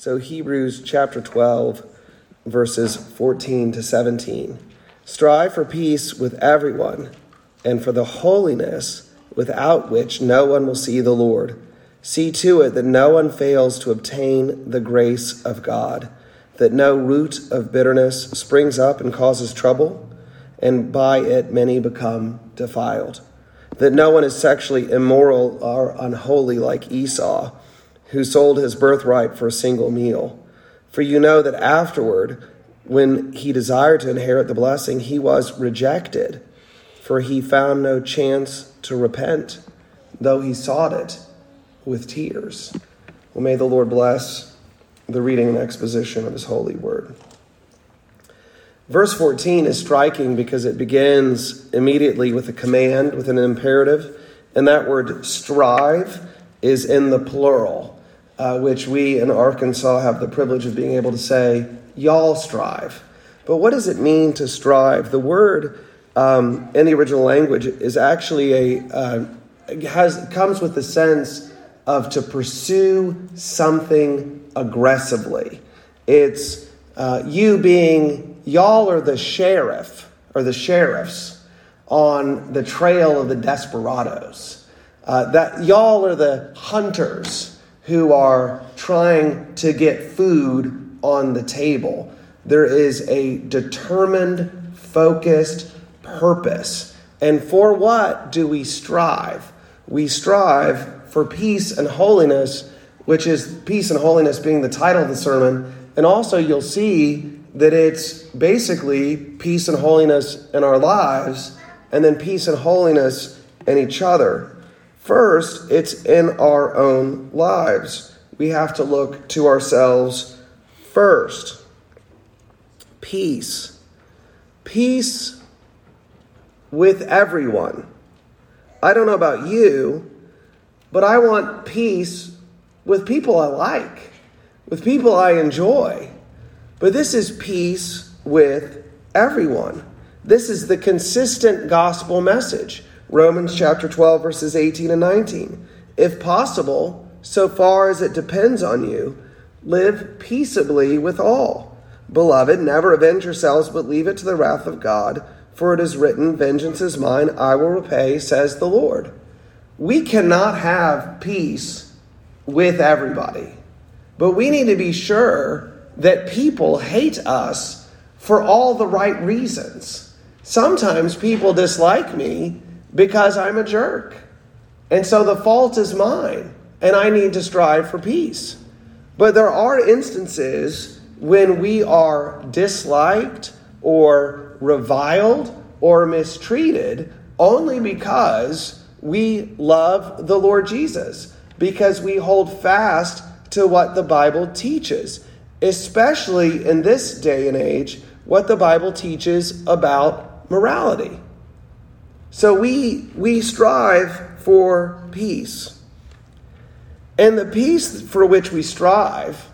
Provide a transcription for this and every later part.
So, Hebrews chapter 12, verses 14 to 17. Strive for peace with everyone and for the holiness without which no one will see the Lord. See to it that no one fails to obtain the grace of God, that no root of bitterness springs up and causes trouble, and by it many become defiled. That no one is sexually immoral or unholy like Esau, who sold his birthright for a single meal. For you know that afterward, when he desired to inherit the blessing, he was rejected, for he found no chance to repent, though he sought it with tears. Well, may the Lord bless the reading and exposition of his holy word. Verse 14 is striking because it begins immediately with a command, with an imperative, and that word strive is in the plural, uh, which we in Arkansas have the privilege of being able to say, y'all strive. But what does it mean to strive? The word um, in the original language is actually a uh, has comes with the sense of to pursue something aggressively. It's uh, you being, y'all are the sheriff or the sheriffs on the trail of the desperados. Uh, that y'all are the hunters who are trying to get food on the table. There is a determined, focused purpose. And for what do we strive? We strive for peace and holiness, which is peace and holiness being the title of the sermon. And also, you'll see that it's basically peace and holiness in our lives, and then peace and holiness in each other. First, it's in our own lives. We have to look to ourselves first. Peace. Peace with everyone. I don't know about you, but I want peace with people I like, with people I enjoy. But this is peace with everyone. This is the consistent gospel message. Romans chapter 12, verses 18 and 19. If possible, so far as it depends on you, live peaceably with all. Beloved, never avenge yourselves, but leave it to the wrath of God. For it is written, Vengeance is mine, I will repay, says the Lord we cannot have peace with everybody. But we need to be sure that people hate us for all the right reasons. Sometimes people dislike me because I'm a jerk. And so the fault is mine, and I need to strive for peace. But there are instances when we are disliked or reviled or mistreated only because we love the Lord Jesus because we hold fast to what the Bible teaches, especially in this day and age, what the Bible teaches about morality. So we, we strive for peace. And the peace for which we strive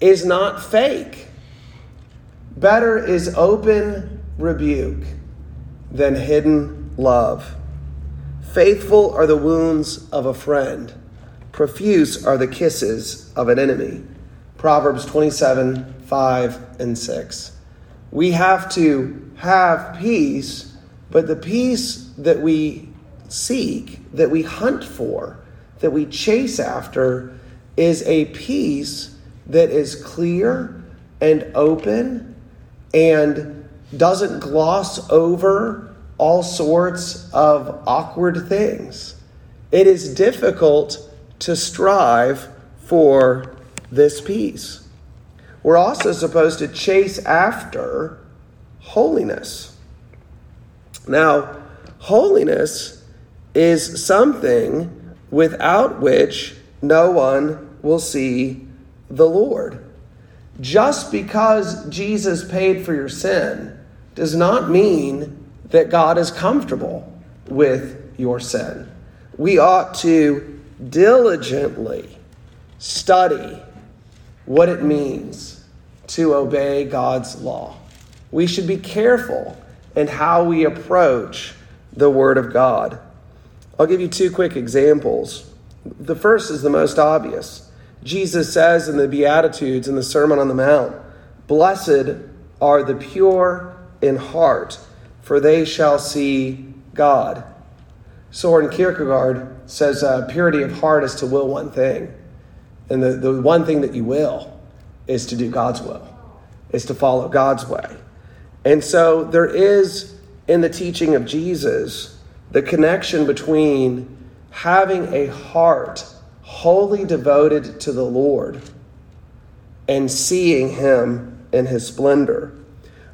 is not fake. Better is open rebuke than hidden love. Faithful are the wounds of a friend, profuse are the kisses of an enemy. Proverbs 27 5 and 6. We have to have peace, but the peace that we seek, that we hunt for, that we chase after, is a peace that is clear and open and doesn't gloss over all sorts of awkward things. It is difficult to strive for this peace. We're also supposed to chase after holiness. Now, holiness is something without which no one will see the Lord. Just because Jesus paid for your sin does not mean that God is comfortable with your sin. We ought to diligently study what it means to obey God's law. We should be careful in how we approach the Word of God. I'll give you two quick examples. The first is the most obvious. Jesus says in the Beatitudes in the Sermon on the Mount, Blessed are the pure in heart, for they shall see God. Soren Kierkegaard says uh, purity of heart is to will one thing. And the, the one thing that you will is to do God's will, is to follow God's way. And so there is in the teaching of Jesus the connection between having a heart wholly devoted to the Lord and seeing him in his splendor.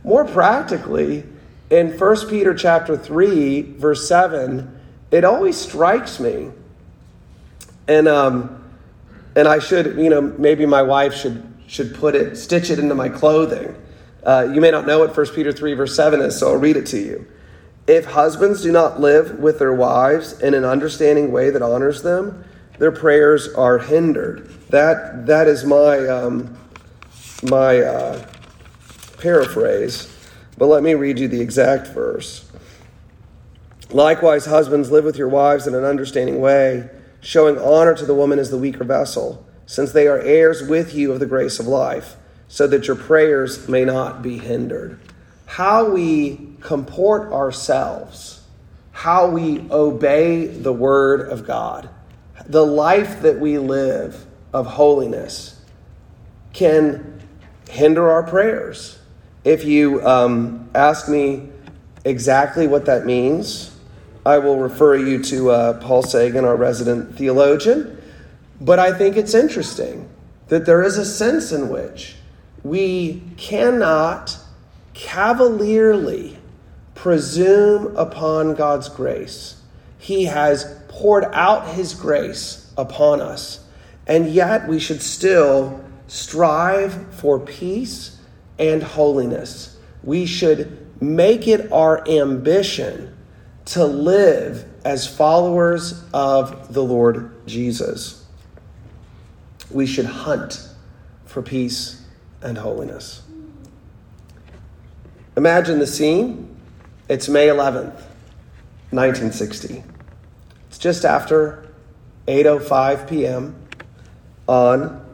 More practically, in 1 Peter chapter 3, verse 7, it always strikes me. And um, and I should, you know, maybe my wife should should put it, stitch it into my clothing. Uh, you may not know what 1 Peter 3, verse 7 is, so I'll read it to you. If husbands do not live with their wives in an understanding way that honors them, their prayers are hindered. That that is my um, my uh, paraphrase, but let me read you the exact verse. Likewise, husbands, live with your wives in an understanding way, showing honor to the woman as the weaker vessel, since they are heirs with you of the grace of life, so that your prayers may not be hindered. How we comport ourselves, how we obey the word of God the life that we live of holiness can hinder our prayers. If you um, ask me exactly what that means, I will refer you to uh, Paul Sagan, our resident theologian. But I think it's interesting that there is a sense in which we cannot cavalierly presume upon God's grace. He has poured out his grace upon us. And yet we should still strive for peace and holiness. We should make it our ambition to live as followers of the Lord Jesus. We should hunt for peace and holiness. Imagine the scene. It's May 11th, 1960 It's just after 8:05 p.m. on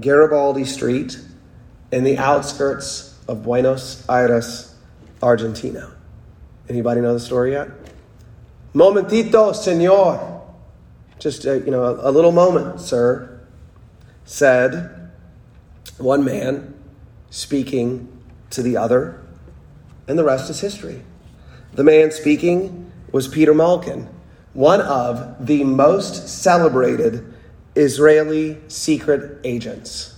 Garibaldi Street in the outskirts of Buenos Aires, Argentina. Anybody know the story yet? Momentito, señor. Just a, you know, a, a little moment, sir. Said one man speaking to the other, and the rest is history. The man speaking was Peter Malkin one of the most celebrated Israeli secret agents.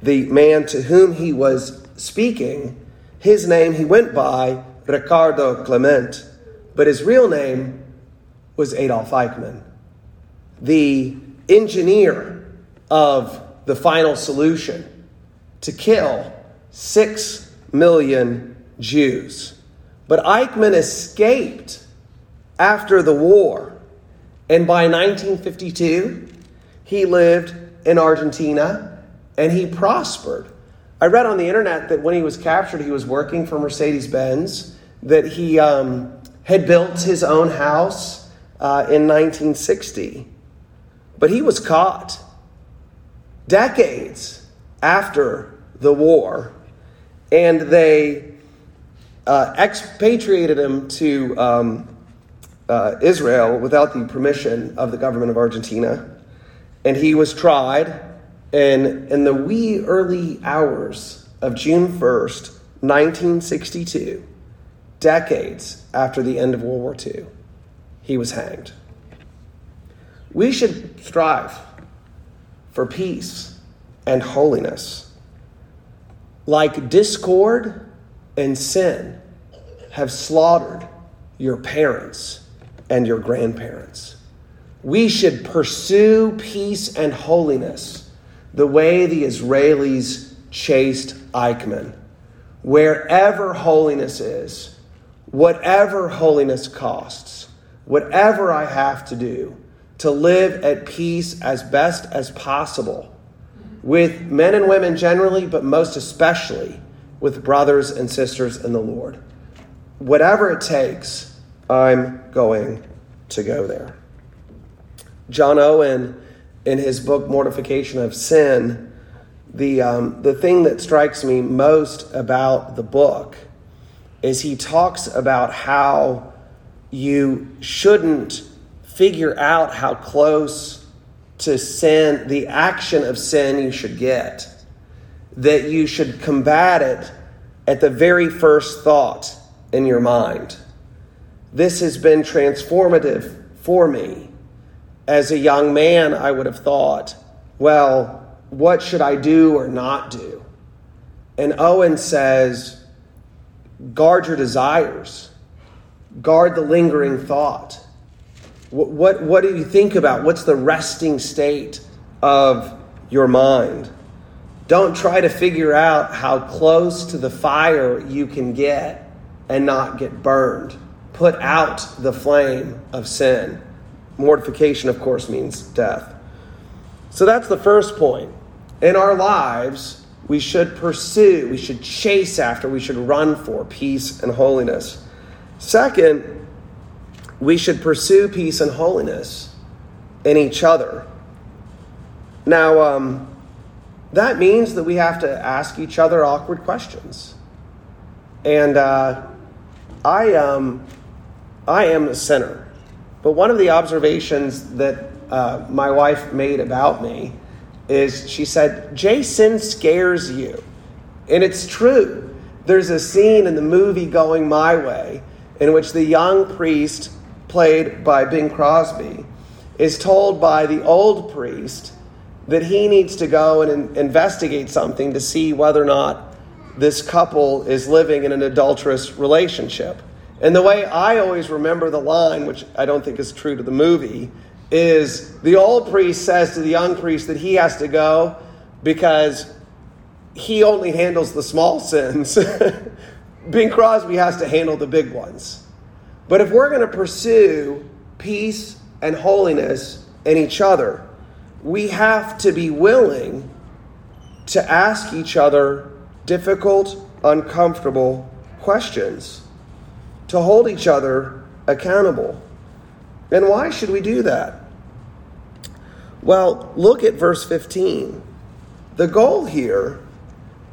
The man to whom he was speaking, his name he went by Ricardo Klement, but his real name was Adolf Eichmann, the engineer of the final solution to kill six million Jews. But Eichmann escaped after the war. And by 1952, he lived in Argentina and he prospered. I read on the internet that when he was captured, he was working for Mercedes Benz, that he um, had built his own house uh, in 1960. But he was caught decades after the war, and they uh, expatriated him to um, uh, Israel without the permission of the government of Argentina. And he was tried. And in the wee early hours of June 1st, 1962, decades after the end of World War II, he was hanged. We should strive for peace and holiness. Like discord and sin have slaughtered your parents and your grandparents. We should pursue peace and holiness the way the Israelis chased Eichmann. Wherever holiness is, whatever holiness costs, whatever I have to do to live at peace as best as possible with men and women generally, but most especially with brothers and sisters in the Lord. Whatever it takes I'm going to go there. John Owen in his book Mortification of Sin, the, um, the thing that strikes me most about the book is he talks about how you shouldn't figure out how close to sin, the action of sin you should get, that you should combat it at the very first thought in your mind. This has been transformative for me. As a young man, I would have thought, well, what should I do or not do? And Owen says, guard your desires, guard the lingering thought. What, what, what do you think about? What's the resting state of your mind? Don't try to figure out how close to the fire you can get and not get burned. Put out the flame of sin. Mortification, of course, means death. So that's the first point. In our lives, we should pursue, we should chase after, we should run for peace and holiness. Second, we should pursue peace and holiness in each other. Now, um, that means that we have to ask each other awkward questions. And uh, I, um, I am a sinner. But one of the observations that uh, my wife made about me is she said, Jason scares you. And it's true. There's a scene in the movie Going My Way in which the young priest, played by Bing Crosby, is told by the old priest that he needs to go and investigate something to see whether or not this couple is living in an adulterous relationship. And the way I always remember the line, which I don't think is true to the movie, is the old priest says to the young priest that he has to go because he only handles the small sins. Bing Crosby has to handle the big ones. But if we're going to pursue peace and holiness in each other, we have to be willing to ask each other difficult, uncomfortable questions, to hold each other accountable. And why should we do that? Well, look at verse 15. The goal here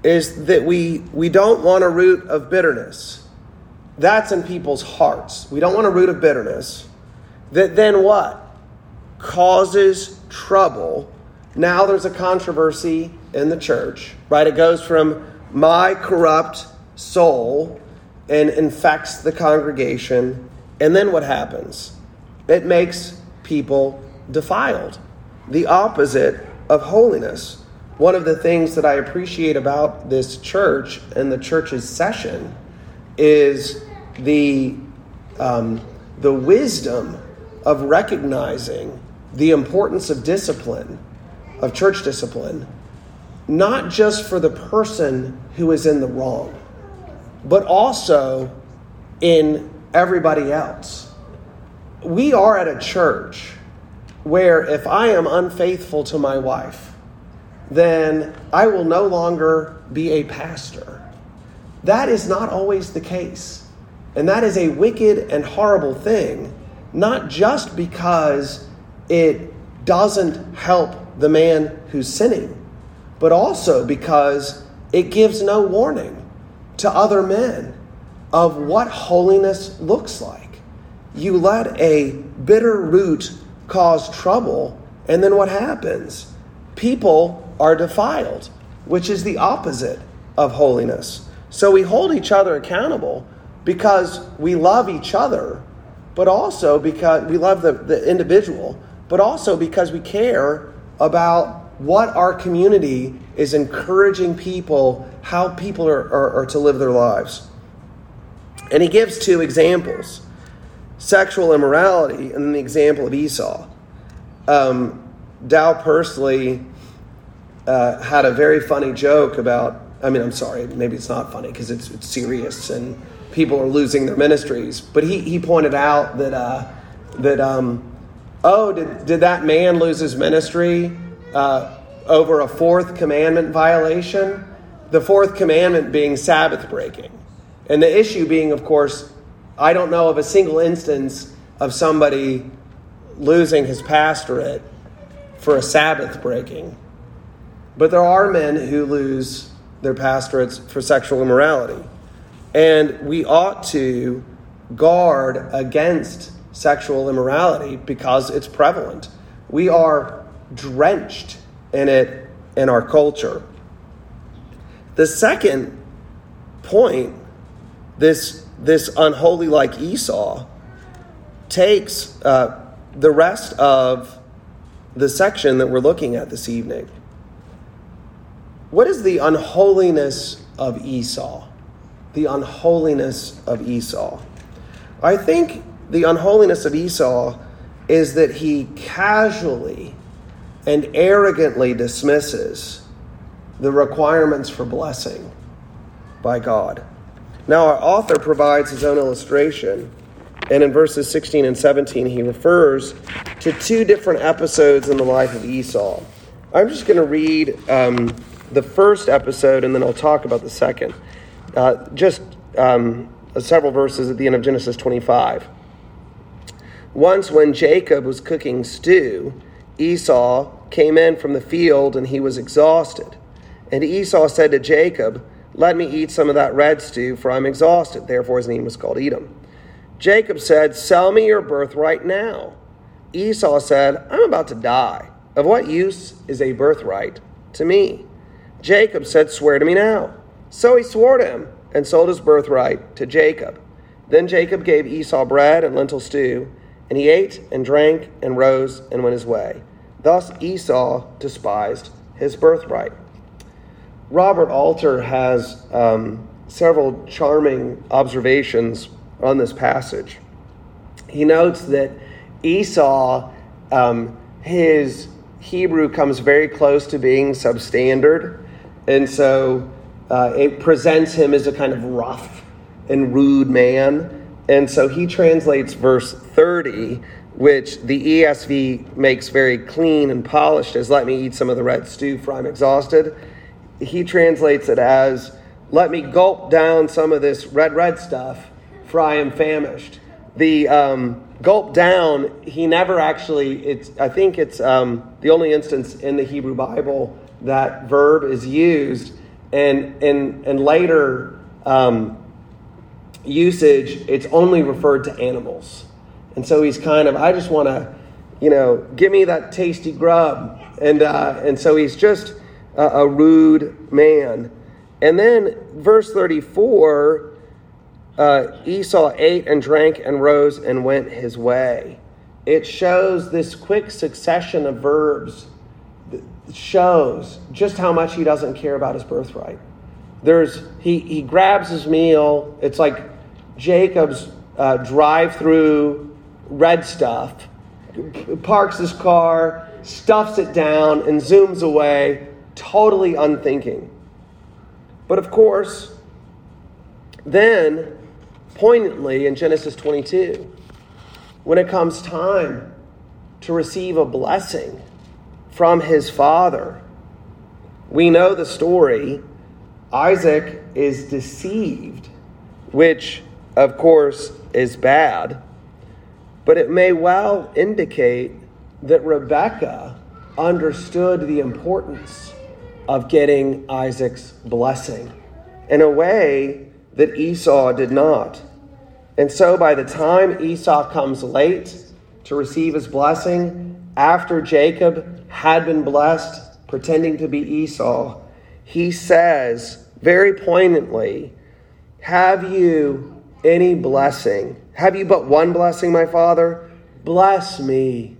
is that we, we don't want a root of bitterness. That's in people's hearts. We don't want a root of bitterness that then what? Causes trouble. Now there's a controversy in the church, right? It goes from my corrupt soul and infects the congregation. And then what happens? It makes people defiled, the opposite of holiness. One of the things that I appreciate about this church and the church's session is the, um, the wisdom of recognizing the importance of discipline, of church discipline, not just for the person who is in the wrong, but also in everybody else. We are at a church where if I am unfaithful to my wife, then I will no longer be a pastor. That is not always the case. And that is a wicked and horrible thing, not just because it doesn't help the man who's sinning, but also because it gives no warning to other men of what holiness looks like. You let a bitter root cause trouble, and then what happens? People are defiled, which is the opposite of holiness. So we hold each other accountable because we love each other, but also because we love the, the individual, but also because we care about what our community is encouraging people, how people are, are, are to live their lives. And he gives two examples sexual immorality and the example of Esau. Um, Dow Persley uh, had a very funny joke about, I mean, I'm sorry, maybe it's not funny because it's, it's, serious and people are losing their ministries, but he, he pointed out that, uh, that um, oh, did, did that man lose his ministry uh, over a fourth commandment violation? The fourth commandment being Sabbath breaking. And the issue being, of course, I don't know of a single instance of somebody losing his pastorate for a Sabbath breaking. But there are men who lose their pastorates for sexual immorality. And we ought to guard against sexual immorality because it's prevalent. We are drenched in it in our culture. The second point, this, this unholy like Esau, takes uh, the rest of the section that we're looking at this evening. What is the unholiness of Esau? The unholiness of Esau. I think the unholiness of Esau is that he casually and arrogantly dismisses the requirements for blessing by God. Now, our author provides his own illustration, and in verses 16 and 17, he refers to two different episodes in the life of Esau. I'm just going to read um, the first episode, and then I'll talk about the second. Uh, just um, several verses at the end of Genesis 25. Once, when Jacob was cooking stew, Esau came in from the field and he was exhausted. And Esau said to Jacob, Let me eat some of that red stew, for I'm exhausted. Therefore, his name was called Edom. Jacob said, Sell me your birthright now. Esau said, I'm about to die. Of what use is a birthright to me? Jacob said, Swear to me now. So he swore to him and sold his birthright to Jacob. Then Jacob gave Esau bread and lentil stew, and he ate and drank and rose and went his way. Thus Esau despised his birthright. Robert Alter has um, several charming observations on this passage. He notes that Esau, um, his Hebrew comes very close to being substandard and so uh, it presents him as a kind of rough and rude man. And so he translates verse 30, which the ESV makes very clean and polished as, Let me eat some of the red stew, for I'm exhausted. He translates it as, Let me gulp down some of this red, red stuff, for I am famished. The um, gulp down, he never actually, it's, I think it's um, the only instance in the Hebrew Bible that verb is used, and in and later um, usage, it's only referred to animals. And so he's kind of, I just want to, you know, give me that tasty grub, and uh, and so he's just a, a rude man. And then verse thirty four. Uh, Esau ate and drank and rose and went his way. It shows this quick succession of verbs shows just how much he doesn't care about his birthright. There's he he grabs his meal. It's like Jacob's uh, drive-through red stuff. Parks his car, stuffs it down, and zooms away, totally unthinking. But of course, then poignantly in Genesis 22, when it comes time to receive a blessing from his father. We know the story. Isaac is deceived, which, of course, is bad, but it may well indicate that Rebekah understood the importance of getting Isaac's blessing in a way that Esau did not. And so by the time Esau comes late to receive his blessing, after Jacob had been blessed, pretending to be Esau, he says very poignantly, Have you any blessing? Have you but one blessing, my father? Bless me,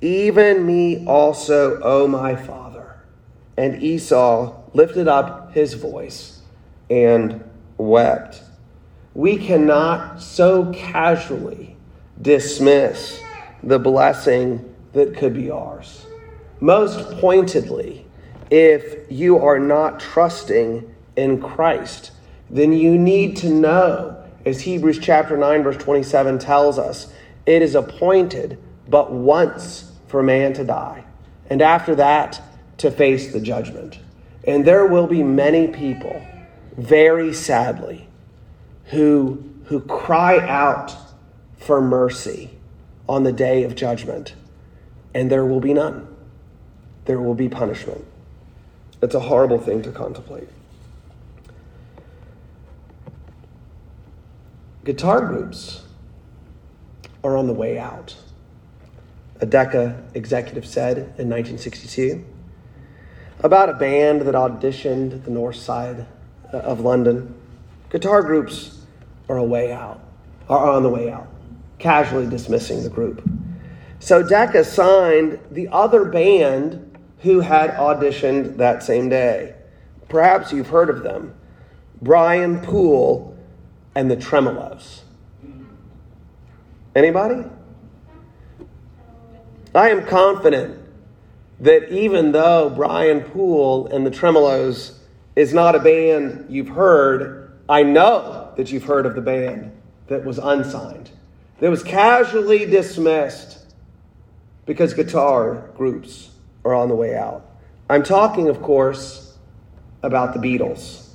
even me also, O my father. And Esau lifted up his voice and wept. We cannot so casually dismiss the blessing that could be ours. Most pointedly, if you are not trusting in Christ, then you need to know, as Hebrews chapter 9, verse 27 tells us, it is appointed but once for man to die, and after that, to face the judgment. And there will be many people, very sadly, who, who cry out for mercy on the day of judgment, and there will be none. there will be punishment. It's a horrible thing to contemplate. Guitar groups are on the way out. A Decca executive said in 1962 about a band that auditioned the north side uh, of London. Guitar groups are a way out, are on the way out, casually dismissing the group. So Decca signed the other band who had auditioned that same day. Perhaps you've heard of them Brian Poole and the Tremeloes. Anybody? I am confident that even though Brian Poole and the Tremeloes is not a band you've heard, I know that you've heard of the band that was unsigned, that was casually dismissed because guitar groups are on the way out. I'm talking, of course, about the Beatles.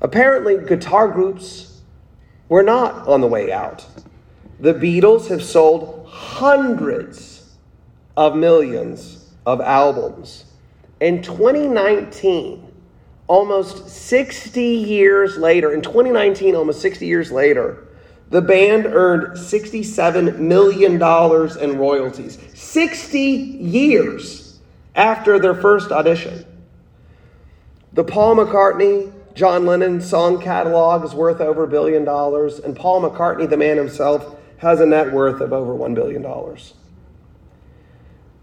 Apparently, guitar groups were not on the way out. The Beatles have sold hundreds of millions of albums. In 2019, almost 60 years later, in 2019, almost 60 years later, the band earned $67 million in royalties. 60 years after their first audition. The Paul McCartney, John Lennon song catalog is worth over a billion dollars, and Paul McCartney, the man himself, has a net worth of over $1 billion.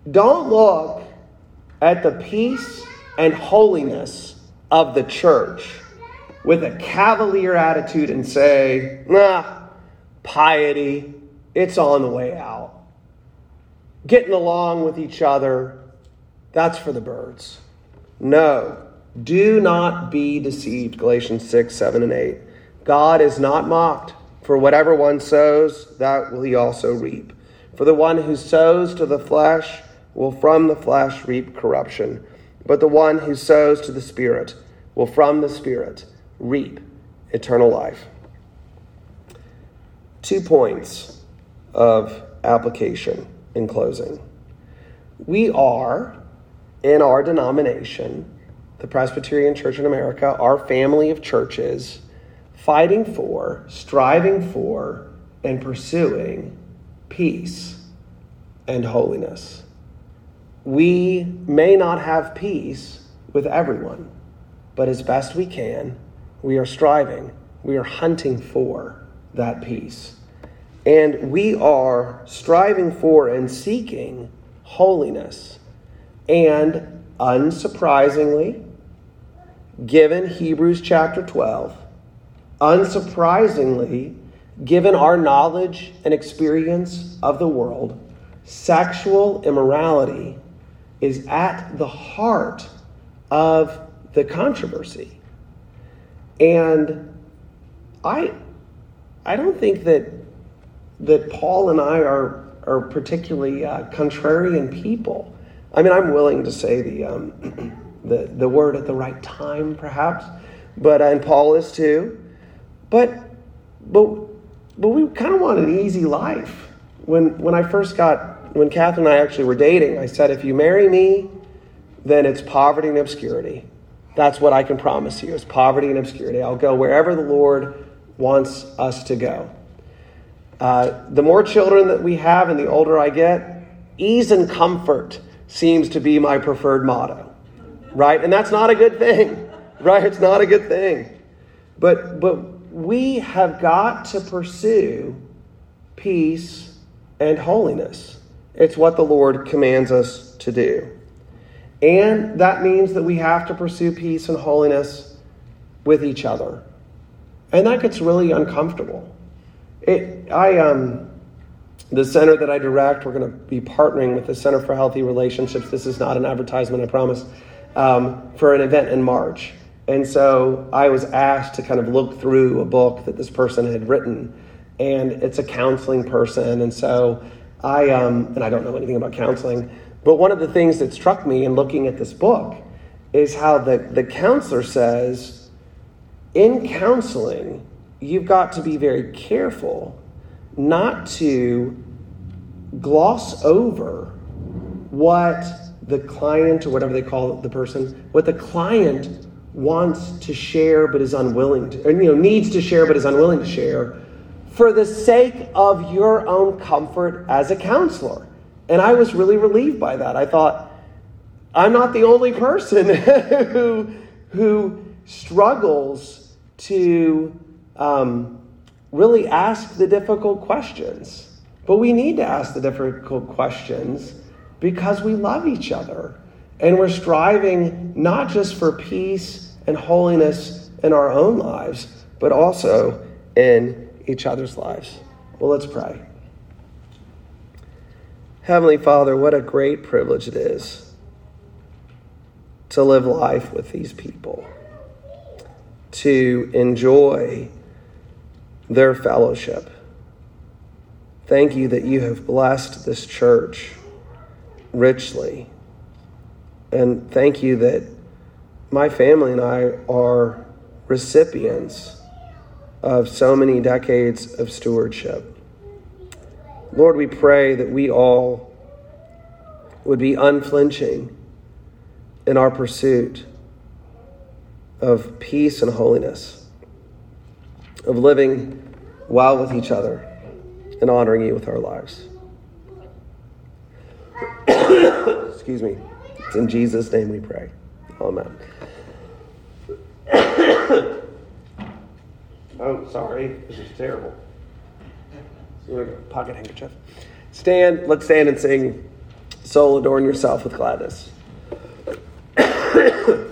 Don't look at the peace and holiness of the church with a cavalier attitude and say, nah, piety, it's on the way out. Getting along with each other, that's for the birds. No, do not be deceived. Galatians 6, 7, and 8. God is not mocked, for whatever one sows, that will he also reap. For the one who sows to the flesh will from the flesh reap corruption, but the one who sows to the Spirit will from the Spirit reap eternal life. Two points of application in closing. We are, in our denomination, the Presbyterian Church in America, our family of churches, fighting for, striving for, and pursuing peace and holiness. We may not have peace with everyone but as best we can, we are striving, we are hunting for that peace. And we are striving for and seeking holiness. And unsurprisingly, given Hebrews chapter 12, unsurprisingly, given our knowledge and experience of the world, sexual immorality is at the heart of the controversy. And I, I don't think that, that Paul and I are, are particularly uh, contrarian people. I mean, I'm willing to say the, um, the, the word at the right time, perhaps, but, uh, and Paul is too. But, but, but we kind of want an easy life. When, when I first got, when Catherine and I actually were dating, I said, if you marry me, then it's poverty and obscurity. That's what I can promise you is poverty and obscurity. I'll go wherever the Lord wants us to go. Uh, the more children that we have and the older I get, ease and comfort seems to be my preferred motto. Right? And that's not a good thing. Right? It's not a good thing. But but we have got to pursue peace and holiness. It's what the Lord commands us to do. And that means that we have to pursue peace and holiness with each other. And that gets really uncomfortable. It, I, um, the center that I direct, we're going to be partnering with the Center for Healthy Relationships. This is not an advertisement, I promise, um, for an event in March. And so I was asked to kind of look through a book that this person had written, and it's a counseling person. And so I, um, and I don't know anything about counseling, but one of the things that struck me in looking at this book is how the, the counselor says in counseling, you've got to be very careful not to gloss over what the client, or whatever they call the person, what the client wants to share but is unwilling to, or, you know, needs to share but is unwilling to share for the sake of your own comfort as a counselor. And I was really relieved by that. I thought, I'm not the only person who, who struggles to um, really ask the difficult questions. But we need to ask the difficult questions because we love each other. And we're striving not just for peace and holiness in our own lives, but also in each other's lives. Well, let's pray. Heavenly Father, what a great privilege it is to live life with these people, to enjoy their fellowship. Thank you that you have blessed this church richly. And thank you that my family and I are recipients of so many decades of stewardship. Lord, we pray that we all would be unflinching in our pursuit of peace and holiness, of living well with each other and honoring you with our lives. Excuse me. It's in Jesus' name we pray. Amen. oh, sorry. This is terrible. Pocket handkerchief. Stand. Let's stand and sing Soul Adorn Yourself with Gladness.